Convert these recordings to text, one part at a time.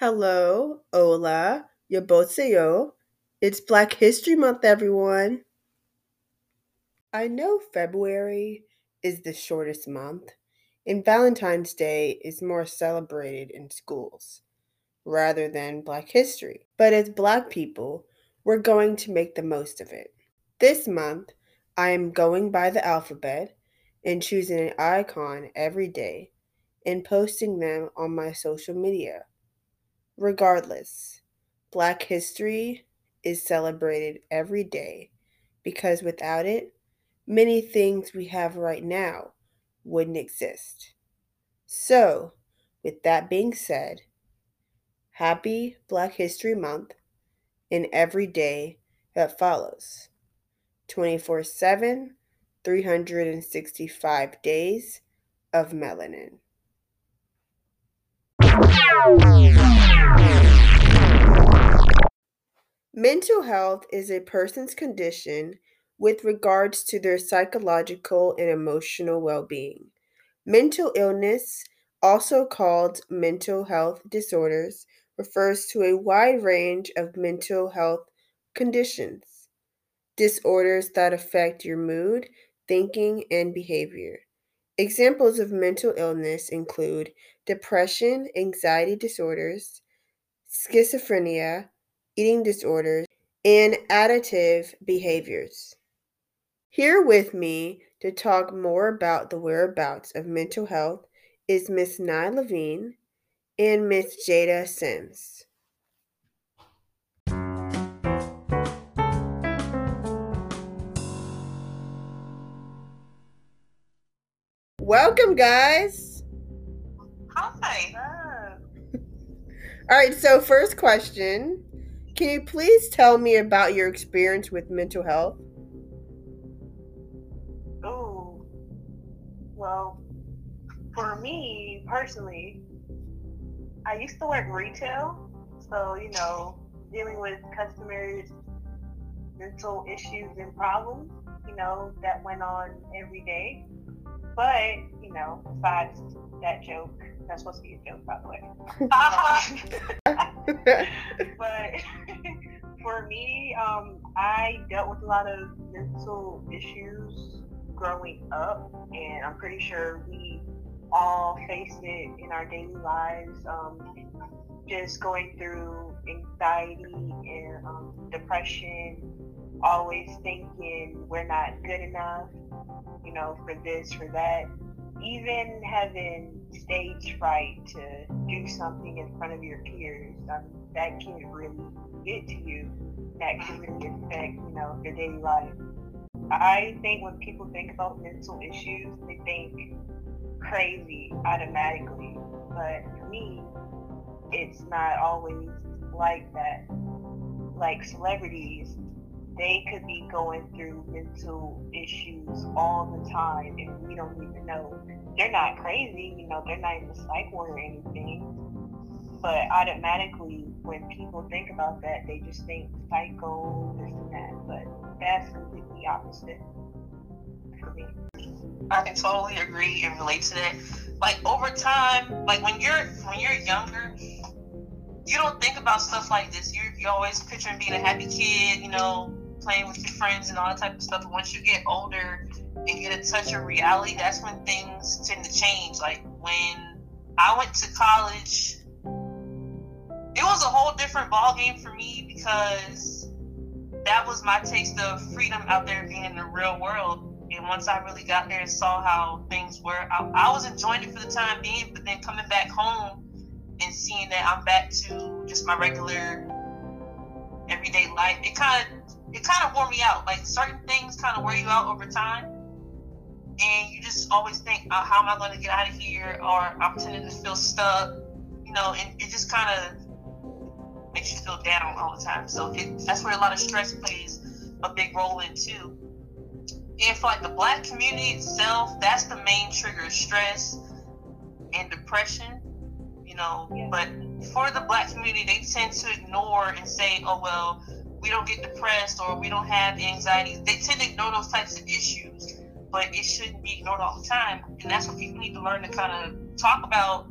Hello, hola, yaboseo. It's Black History Month, everyone. I know February is the shortest month, and Valentine's Day is more celebrated in schools rather than Black History. But as Black people, we're going to make the most of it. This month, I am going by the alphabet and choosing an icon every day and posting them on my social media. Regardless, Black history is celebrated every day because without it, many things we have right now wouldn't exist. So, with that being said, happy Black History Month and every day that follows 24 7, 365 days of melanin. Mental health is a person's condition with regards to their psychological and emotional well being. Mental illness, also called mental health disorders, refers to a wide range of mental health conditions, disorders that affect your mood, thinking, and behavior. Examples of mental illness include depression, anxiety disorders, schizophrenia, eating disorders, and addictive behaviors. Here with me to talk more about the whereabouts of mental health is Miss Ny Levine and Miss Jada Sims. Welcome, guys. Hi. All right, so first question Can you please tell me about your experience with mental health? Oh, well, for me personally, I used to work retail, so you know, dealing with customers' mental issues and problems, you know, that went on every day. But, you know, besides that joke, that's supposed to be a joke, by the way. but for me, um, I dealt with a lot of mental issues growing up, and I'm pretty sure we all face it in our daily lives. Um, just going through anxiety and um, depression, always thinking we're not good enough, you know, for this, for that. Even having stage fright to do something in front of your peers, um, that can really get to you. That can really affect, you know, your daily life. I think when people think about mental issues, they think crazy automatically. But for me, it's not always like that. Like celebrities, they could be going through mental issues all the time and we don't even know. They're not crazy, you know, they're not in the psych or anything. But automatically, when people think about that, they just think psycho, this and that. But that's completely opposite for me. I can totally agree and relate to that. Like over time, like when you're when you're younger, you don't think about stuff like this. You're, you're always picturing being a happy kid, you know, playing with your friends and all that type of stuff. But once you get older and get a touch of reality, that's when things tend to change. Like when I went to college, it was a whole different ball game for me because that was my taste of freedom out there being in the real world. And once I really got there and saw how things were, I, I was enjoying it for the time being. But then coming back home and seeing that I'm back to just my regular everyday life, it kind of it kind of wore me out. Like certain things kind of wear you out over time, and you just always think, oh, "How am I going to get out of here?" Or I'm tending to feel stuck, you know, and it just kind of makes you feel down all the time. So it, that's where a lot of stress plays a big role in too. And for like the black community itself, that's the main trigger: stress and depression. You know, Yeah. but for the black community, they tend to ignore and say, "Oh well." We don't get depressed or we don't have anxiety. They tend to ignore those types of issues, but it shouldn't be ignored all the time. And that's what people need to learn to kind of talk about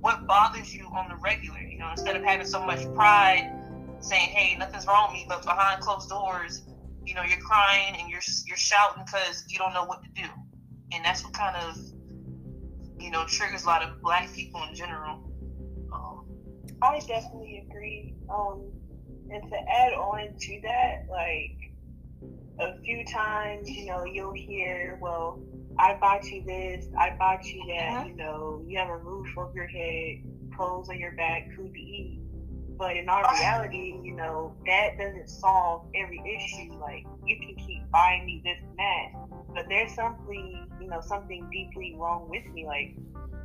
what bothers you on the regular. You know, instead of having so much pride, saying, "Hey, nothing's wrong with me," but behind closed doors, you know, you're crying and you're you're shouting because you don't know what to do, and that's what kind of you know triggers a lot of black people in general. Um, I definitely agree. Um, and to add on to that, like a few times, you know, you'll hear, well, I bought you this, I bought you that, uh-huh. you know, you have a roof over your head, clothes on your back, food to eat. But in our reality, you know, that doesn't solve every issue. Like, you can keep buying me this and that, but there's something, you know, something deeply wrong with me. Like,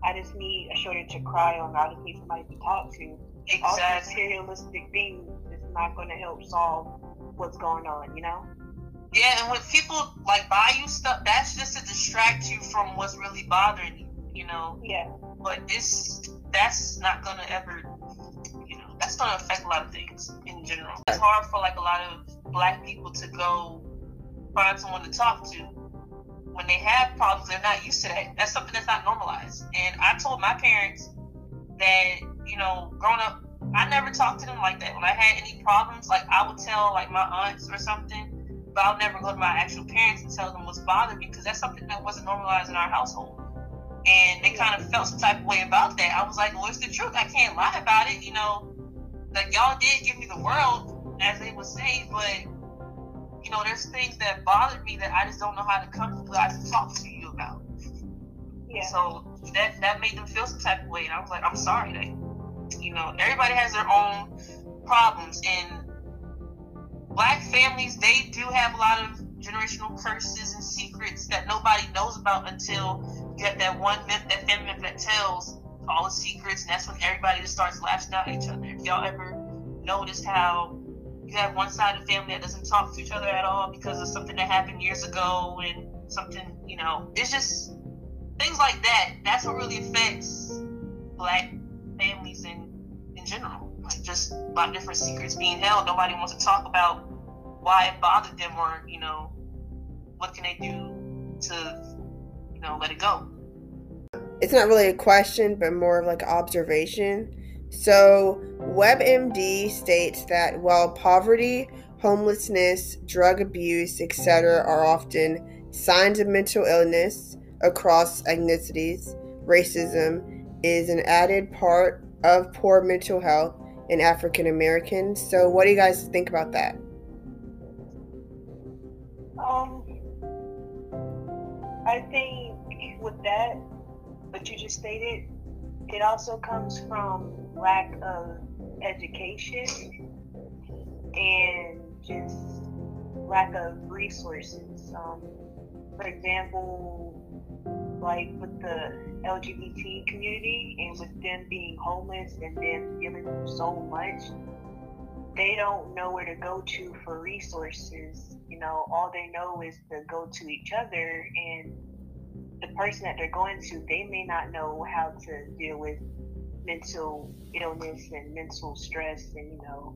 I just need a shoulder to cry on, I just need somebody to talk to. Exactly. All materialistic things not going to help solve what's going on, you know? Yeah, and when people like buy you stuff, that's just to distract you from what's really bothering you, you know. Yeah. But this, that's not gonna ever, you know, that's gonna affect a lot of things in general. It's hard for like a lot of black people to go find someone to talk to when they have problems. They're not used to that. That's something that's not normalized. And I told my parents that, you know, growing up, I never talked to them like that. When I had any problems, like I would tell like my aunts or something but I'll never go to my actual parents and tell them what's bothering me because that's something that wasn't normalized in our household. And they kind of felt some type of way about that. I was like, well, it's the truth. I can't lie about it. You know, like y'all did give me the world, as they would say, but you know, there's things that bothered me that I just don't know how to come to, I to talk to you about. Yeah. So that that made them feel some type of way, and I was like, I'm sorry. You know, everybody has their own problems, and black families, they do have a lot of generational curses and secrets that nobody knows about until you get that one myth, that family member that tells all the secrets, and that's when everybody just starts lashing out at each other. If y'all ever noticed how you have one side of the family that doesn't talk to each other at all because of something that happened years ago and something, you know, it's just things like that. That's what really affects black general like just a lot of different secrets being held. Nobody wants to talk about why it bothered them or, you know, what can they do to, you know, let it go. It's not really a question, but more of like observation. So, WebMD states that while poverty, homelessness, drug abuse, etc., are often signs of mental illness across ethnicities, racism is an added part of poor mental health in African Americans. So, what do you guys think about that? Um, I think with that, what you just stated, it also comes from lack of education and just lack of resources. Um, for example, like with the LGBT community and with them being homeless and them feeling so much, they don't know where to go to for resources. You know, all they know is to go to each other and the person that they're going to, they may not know how to deal with mental illness and mental stress and you know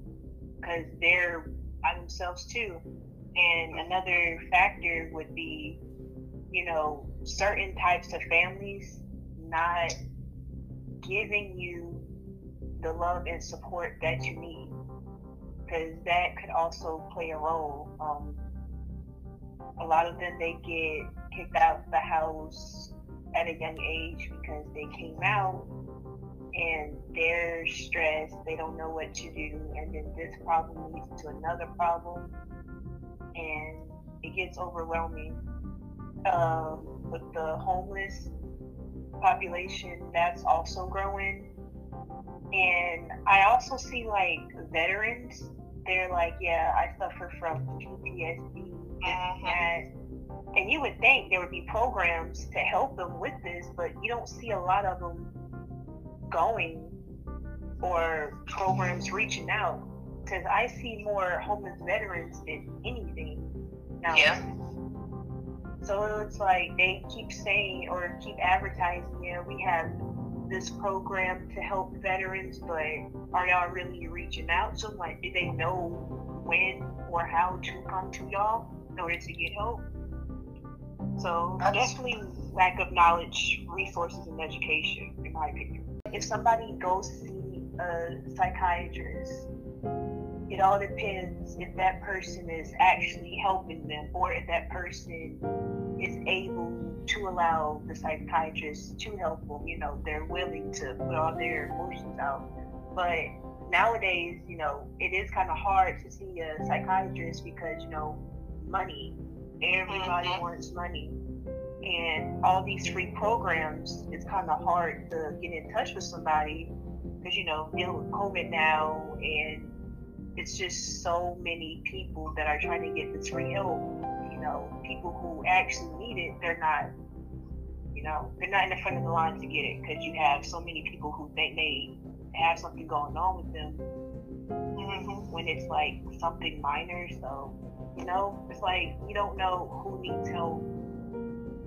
because they're by themselves too and another factor would be you know, certain types of families not giving you the love and support that you need. Because that could also play a role. Um, a lot of them, they get kicked out of the house at a young age because they came out and they're stressed. They don't know what to do. And then this problem leads to another problem. And it gets overwhelming um, with the homeless population, that's also growing. And I also see like veterans, they're like, yeah, I suffer from PTSD mm-hmm. and that. And you would think there would be programs to help them with this, but you don't see a lot of them going or programs reaching out. Because I see more homeless veterans than anything now. Yeah. So it's like they keep saying or keep advertising, yeah, we have this program to help veterans, but are y'all really reaching out them? Like, do they know when or how to come to y'all in order to get help? So definitely lack of knowledge, resources, and education, in my opinion. if somebody goes see a psychiatrist, it all depends if that person is actually helping them or if that person is able to allow the psychiatrist to help them. You know, they're willing to put all their emotions out. But nowadays, you know, it is kind of hard to see a psychiatrist because, you know, money. Everybody mm-hmm. wants money. And all these free programs, it's kind of hard to get in touch with somebody because, you know, dealing with COVID now and it's just so many people that are trying to get this free help. You know, people who actually need it, they're not, you know, they're not in the front of the line to get it because you have so many people who think they have something going on with them mm-hmm. when it's like something minor. So, you know, it's like you don't know who needs help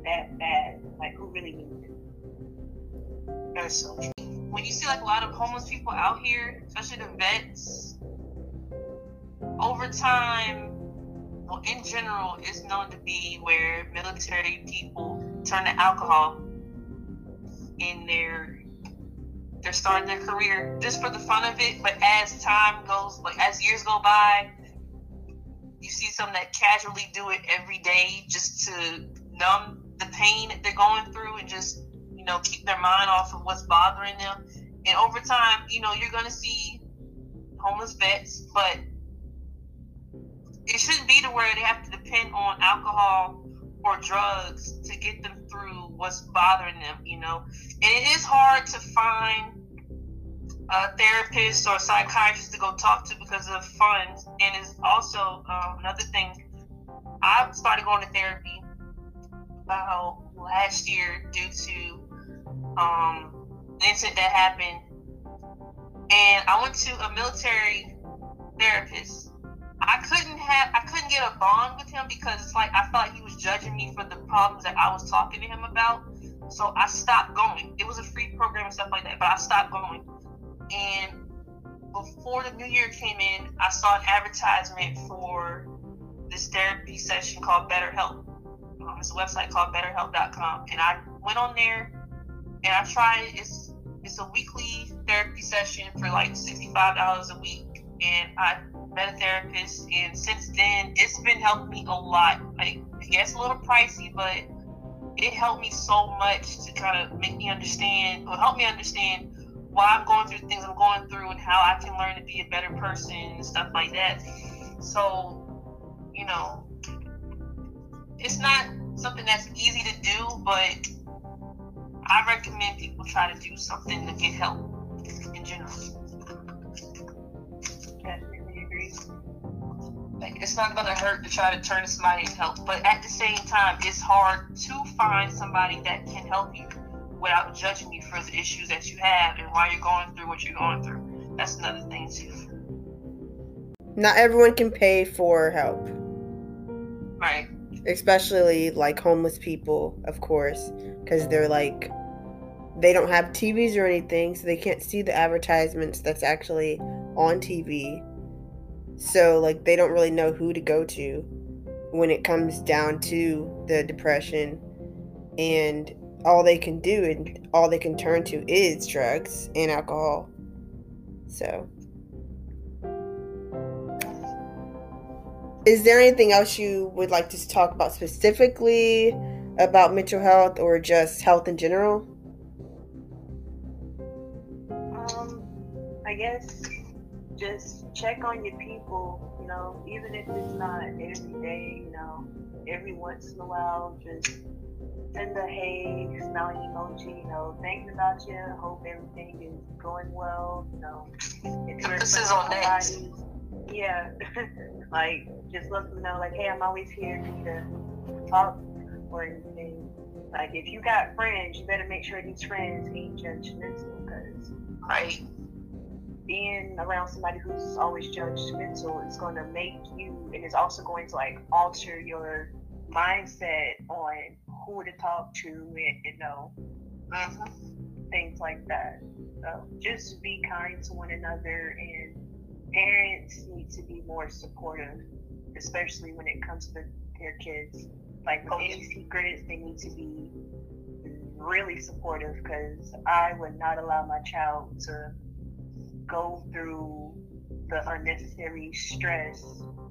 that bad, like who really needs it. That's so true. When you see like a lot of homeless people out here, especially the vets, over time, well, in general, it's known to be where military people turn to alcohol in their they're starting their career just for the fun of it. But as time goes, like as years go by, you see some that casually do it every day just to numb the pain that they're going through and just you know keep their mind off of what's bothering them. And over time, you know, you're gonna see homeless vets, but it shouldn't be to where they have to depend on alcohol or drugs to get them through what's bothering them, you know. And it is hard to find a therapist or psychiatrist to go talk to because of funds. And it's also um, another thing. I started going to therapy about last year due to um, incident that happened. And I went to a military therapist I couldn't have I couldn't get a bond with him because it's like I felt like he was judging me for the problems that I was talking to him about. So I stopped going. It was a free program and stuff like that, but I stopped going. And before the new year came in, I saw an advertisement for this therapy session called BetterHelp. Um, it's a website called BetterHelp.com, and I went on there and I tried. It's it's a weekly therapy session for like sixty five dollars a week, and I met a therapist, and since then, it's been helping me a lot. Like, gets a little pricey, but it helped me so much to kind of make me understand, or help me understand why I'm going through things I'm going through and how I can learn to be a better person and stuff like that. So, you know, it's not something that's easy to do, but I recommend people try to do something to get help in general. Like, it's not gonna hurt to try to turn to somebody and help, but at the same time, it's hard to find somebody that can help you without judging you for the issues that you have and why you're going through what you're going through. That's another thing too. Not everyone can pay for help. Right. Especially like homeless people, of course, because they're like they don't have TVs or anything, so they can't see the advertisements that's actually on TV. So, like, they don't really know who to go to when it comes down to the depression. And all they can do and all they can turn to is drugs and alcohol. So, is there anything else you would like to talk about specifically about mental health or just health in general? Um, I guess just check on your people, you know, even if it's not every day, you know, every once in a while, just send a hey, smiling emoji, you know, thinking about you, hope everything is going well, you know. Emphasis on that. Yeah, like just let them know, like, hey, I'm always here to talk or anything. Like, if you got friends, you better make sure these friends ain't judgmental, because right being around somebody who's always judgmental is going to make you, and it's also going to like alter your mindset on who to talk to and you know mm-hmm. things like that. So just be kind to one another, and parents need to be more supportive, especially when it comes to their kids. Like with any secrets, they need to be really supportive because I would not allow my child to go through the unnecessary stress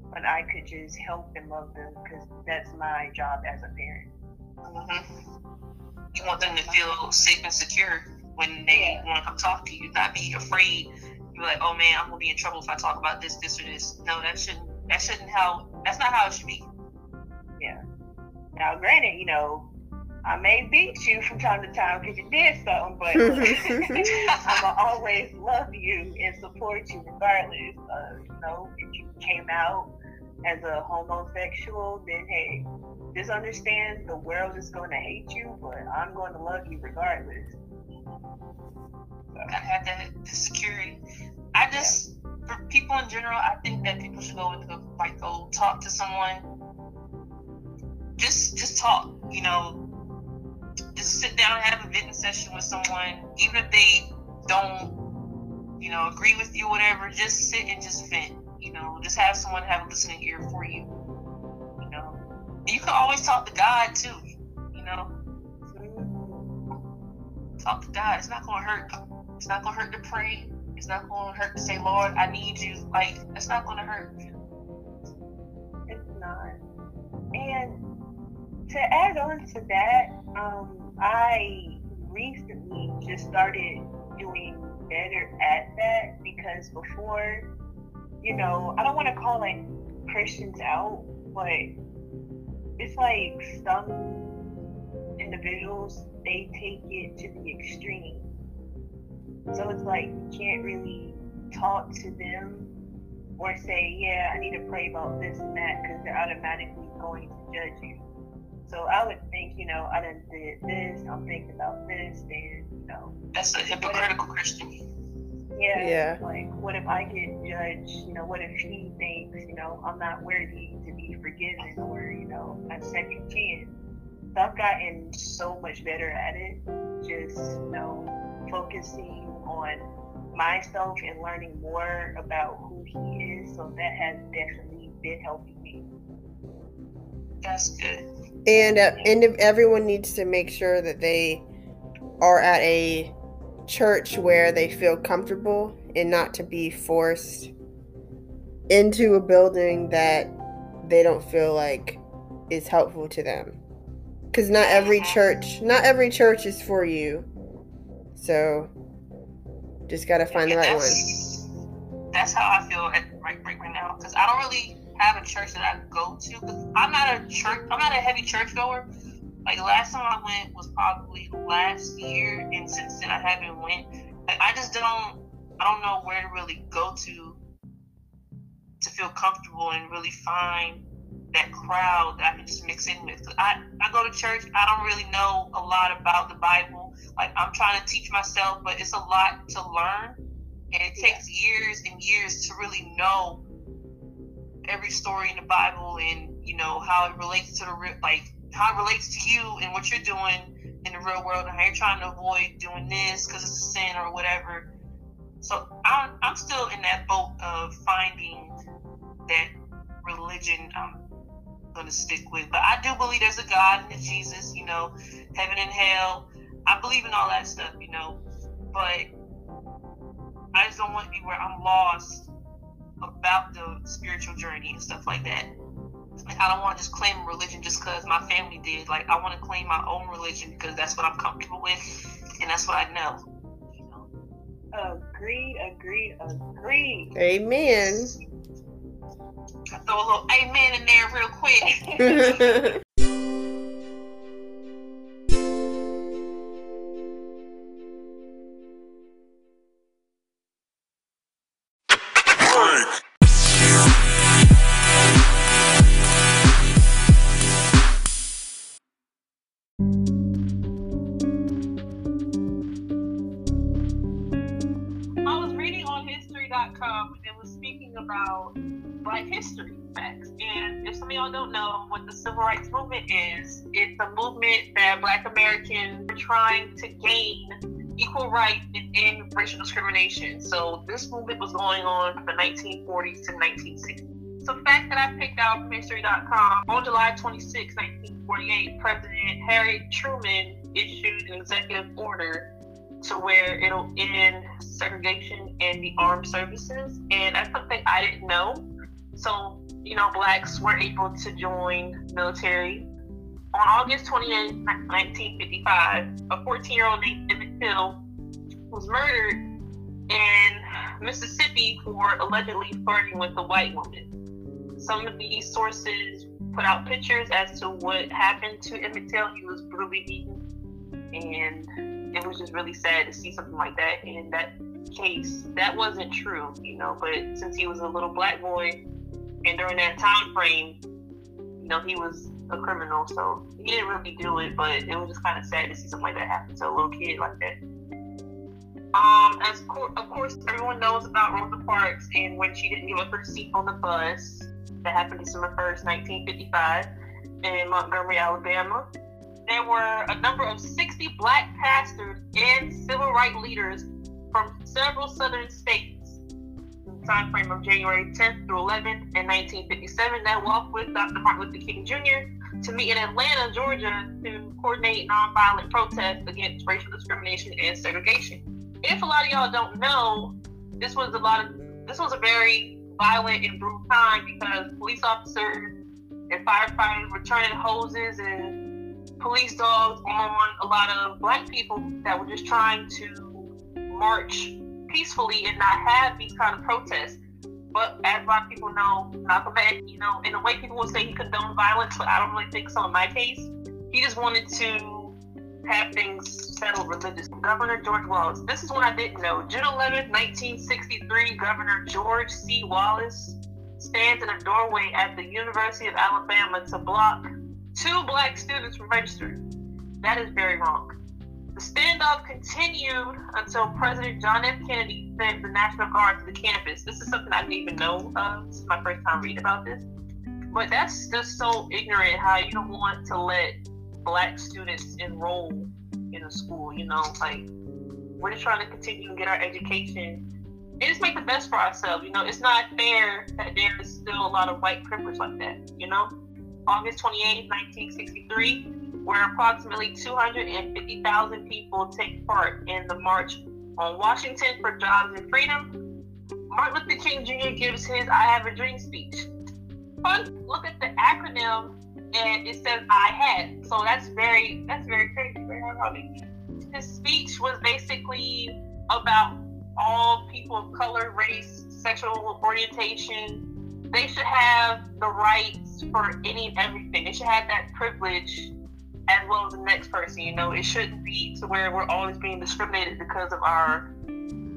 when I could just help and love them because that's my job as a parent. Mm-hmm. You want them to feel safe and secure when they yeah. want to come talk to you, not be afraid. You're like, oh man, I'm gonna be in trouble if I talk about this, this, or this. No, that shouldn't. That shouldn't how. That's not how it should be. Yeah. Now, granted, you know, I may beat you from time to time because you did something, but I'm gonna always love you and support you regardless. Uh, you know, if you came out as a homosexual, then hey, just understand the world is going to hate you, but I'm going to love you regardless. I have that security. I just, yeah. for people in general, I think that people should go with the, like go talk to someone. Just, just talk. You know, just sit down and have a venting session with someone, even if they don't, you know, agree with you, whatever. Just sit and just vent. You know, just have someone have a listening ear for you. You know, and you can always talk to God too. You know, talk to God. It's not gonna hurt. It's not gonna hurt to pray. It's not gonna hurt to say, Lord, I need you. Like, it's not gonna hurt. It's not. And to add on to that, um, I recently just started doing better at that because before you know, I don't want to call like Christians out, but it's like some individuals they take it to the extreme. So it's like you can't really talk to them or say, yeah, I need to pray about this and that because they're automatically going to judge you. So I would think, you know, I done did this, I'm thinking about this, and you know. That's a hypocritical Christian. Yeah. Yeah. Like, what if I get judged? You know, what if he thinks, you know, I'm not worthy to be forgiven or, you know, a second chance? So I've gotten so much better at it. Just, you know, focusing on myself and learning more about who he is. So that has definitely been helping me. That's good. And uh, and everyone needs to make sure that they are at a church where they feel comfortable and not to be forced into a building that they don't feel like is helpful to them. Cuz not every church, not every church is for you. So just got to find the right one. That's how I feel at right, right, right now cuz I don't really have a church that I go to cuz I'm not a church I'm not a heavy church goer like last time I went was probably last year, and since then I haven't went. Like, I just don't, I don't know where to really go to to feel comfortable and really find that crowd that I can just mix in with. I, I go to church, I don't really know a lot about the Bible. Like I'm trying to teach myself, but it's a lot to learn. And it takes years and years to really know every story in the Bible and, you know, how it relates to the, real like, how it relates to you and what you're doing in the real world and how you're trying to avoid doing this because it's a sin or whatever. So I'm, I'm still in that boat of finding that religion I'm to stick with. But I do believe there's a God and a Jesus, you know, heaven and hell. I believe in all that stuff, you know. But I just don't want to be where I'm lost about the spiritual journey and stuff like that. Like I don't want to just claim religion just because my family did. Like I want to claim my own religion because that's what I'm comfortable with and that's what I know. You know? Agreed, agreed, agreed. Amen. I throw a little amen in there real quick. history facts. And if some of y'all don't know what the civil rights movement is, it's a movement that Black Americans are trying to gain equal rights and end racial discrimination. So this movement was going on from the 1940s to 1960s. So, fact that I picked out from history.com on July 26, 1948, President Harry Truman issued an executive order to where it'll end segregation in the armed services. And that's something I didn't know. So, you know, blacks weren't able to join military. On August 28, 1955, a 14 year old named Emmett Till was murdered in Mississippi for allegedly flirting with a white woman. Some of these sources put out pictures as to what happened to Emmett Till. He was brutally beaten, and it was just really sad to see something like that in that case. That wasn't true, you know, but since he was a little black boy, and during that time frame, you know, he was a criminal, so he didn't really do it, but it was just kind of sad to see something like that happen to a little kid like that. Um, as co- of course, everyone knows about Rosa Parks and when she didn't give up her seat on the bus. That happened December 1st, 1955, in Montgomery, Alabama. There were a number of 60 black pastors and civil rights leaders from several southern states in the time frame of January 10th through 11th in 1957 that walked with Dr. Martin Luther King Jr. to meet in Atlanta, Georgia to coordinate nonviolent protests against racial discrimination and segregation if a lot of y'all don't know, this was a lot of this was a very violent and brutal time because police officers and firefighters were turning hoses and police dogs on a lot of black people that were just trying to march peacefully and not have these kind of protests. But as black people know, Malcolm X, you know, in a way people will say he condoned violence, but I don't really think so in my case. He just wanted to have things settled religiously. Governor George Wallace. This is one I didn't know. June 11, 1963, Governor George C. Wallace stands in a doorway at the University of Alabama to block two black students from registering. That is very wrong. The standoff continued until President John F. Kennedy sent the National Guard to the campus. This is something I didn't even know of. This is my first time reading about this. But that's just so ignorant how you don't want to let black students enroll in a school. You know, like we're just trying to continue and get our education and just make the best for ourselves. You know, it's not fair that there is still a lot of white privilege like that. You know, August 28, 1963, where approximately 250,000 people take part in the March on Washington for Jobs and Freedom. Martin Luther King Jr. gives his I Have a Dream speech. Fun, look at the acronym and it says I had. So that's very that's very crazy, very ironic. His speech was basically about all people of color, race, sexual orientation. They should have the rights for any and everything. They should have that privilege as well as the next person. You know, it shouldn't be to where we're always being discriminated because of our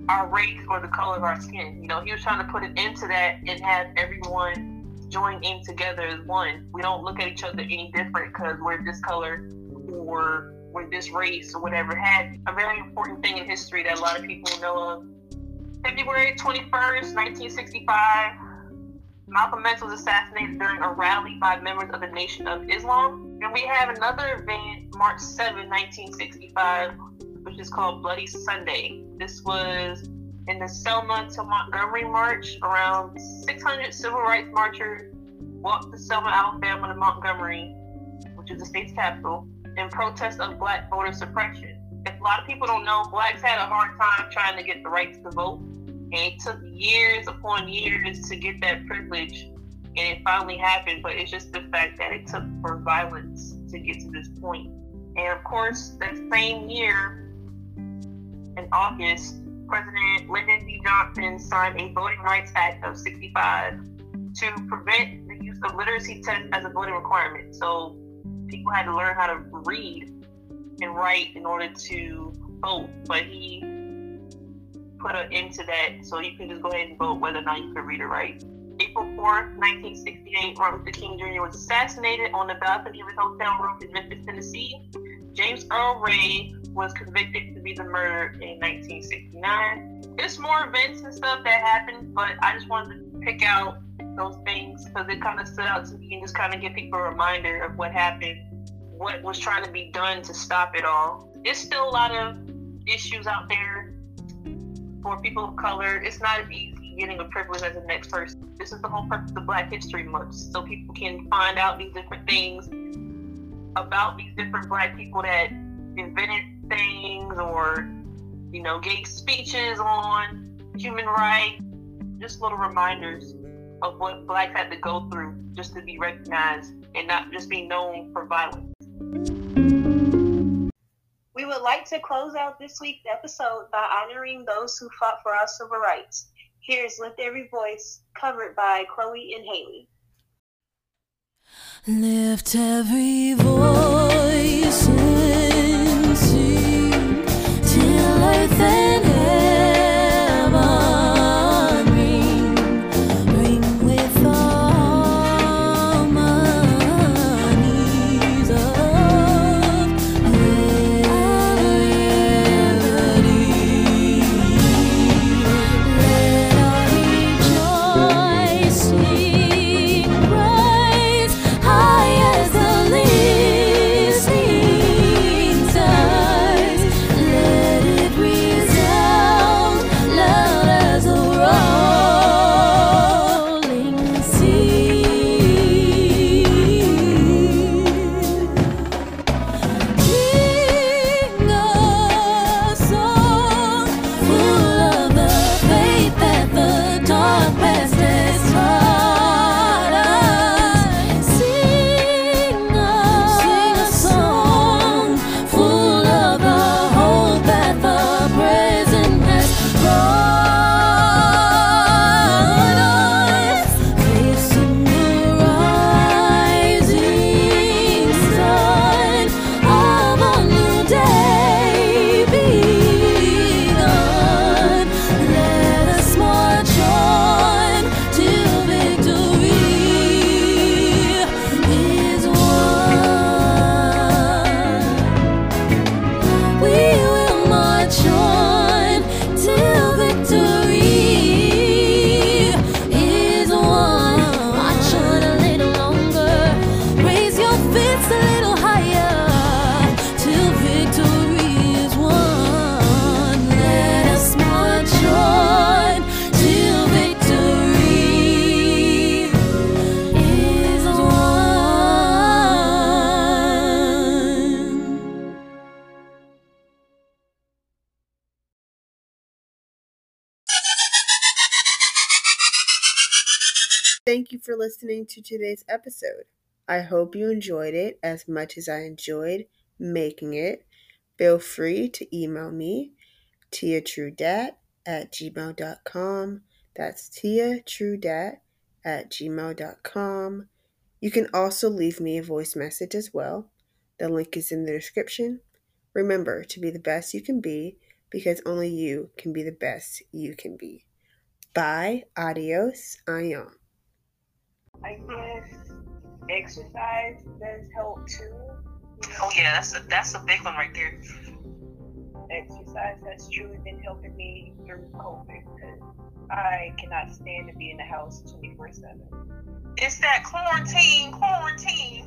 our race or the color of our skin. You know, he was trying to put an end to that and have everyone join in together as one. We don't look at each other any different because we're this color or we're this race or whatever. Had a very important thing in history that a lot of people know of. February 21st, 1965, Malcolm X was assassinated during a rally by members of the Nation of Islam. And we have another event, March 7, 1965, which is called Bloody Sunday. This was in the Selma to Montgomery March, around 600 civil rights marchers walked to Selma, Alabama to Montgomery, which is the state's capital, in protest of black voter suppression. If a lot of people don't know, blacks had a hard time trying to get the rights to vote. And it took years upon years to get that privilege. And it finally happened, but it's just the fact that it took for violence to get to this point. And of course, that same year, in August, President Lyndon B. Johnson signed a Voting Rights Act of 65 to prevent the use of literacy tests as a voting requirement. So people had to learn how to read and write in order to vote. But he put an end to that so you can just go ahead and vote whether or not you could read or write. April 4th, 1968, Martin Luther King Jr. was assassinated on the balcony of his hotel room in Memphis, Tennessee. James Earl Ray was convicted to be the murderer in 1969. There's more events and stuff that happened, but I just wanted to pick out those things because it kind of stood out to me and just kind of give people a reminder of what happened, what was trying to be done to stop it all. There's still a lot of issues out there for people of color. It's not easy getting a privilege as the next person. This is the whole purpose of Black History Month, so people can find out these different things about these different Black people that invented things or, you know, gave speeches on human rights. Just little reminders of what blacks had to go through just to be recognized and not just be known for violence. Like to close out this week's episode by honoring those who fought for our civil rights. Here's Lift Every Voice, covered by Chloe and Halle. Lift every voice for listening to today's episode. I hope you enjoyed it as much as I enjoyed making it. Feel free to email me, tiatruedat at gmail.com. That's tiatruedat at gmail.com. You can also leave me a voice message as well. The link is in the description. Remember to be the best you can be because only you can be the best you can be. Bye. Adios. I am. I guess exercise does help too. Oh yeah, that's a that's a big one right there. Exercise has truly been helping me through COVID because I cannot stand to be in the house twenty four seven. It's that quarantine, quarantine.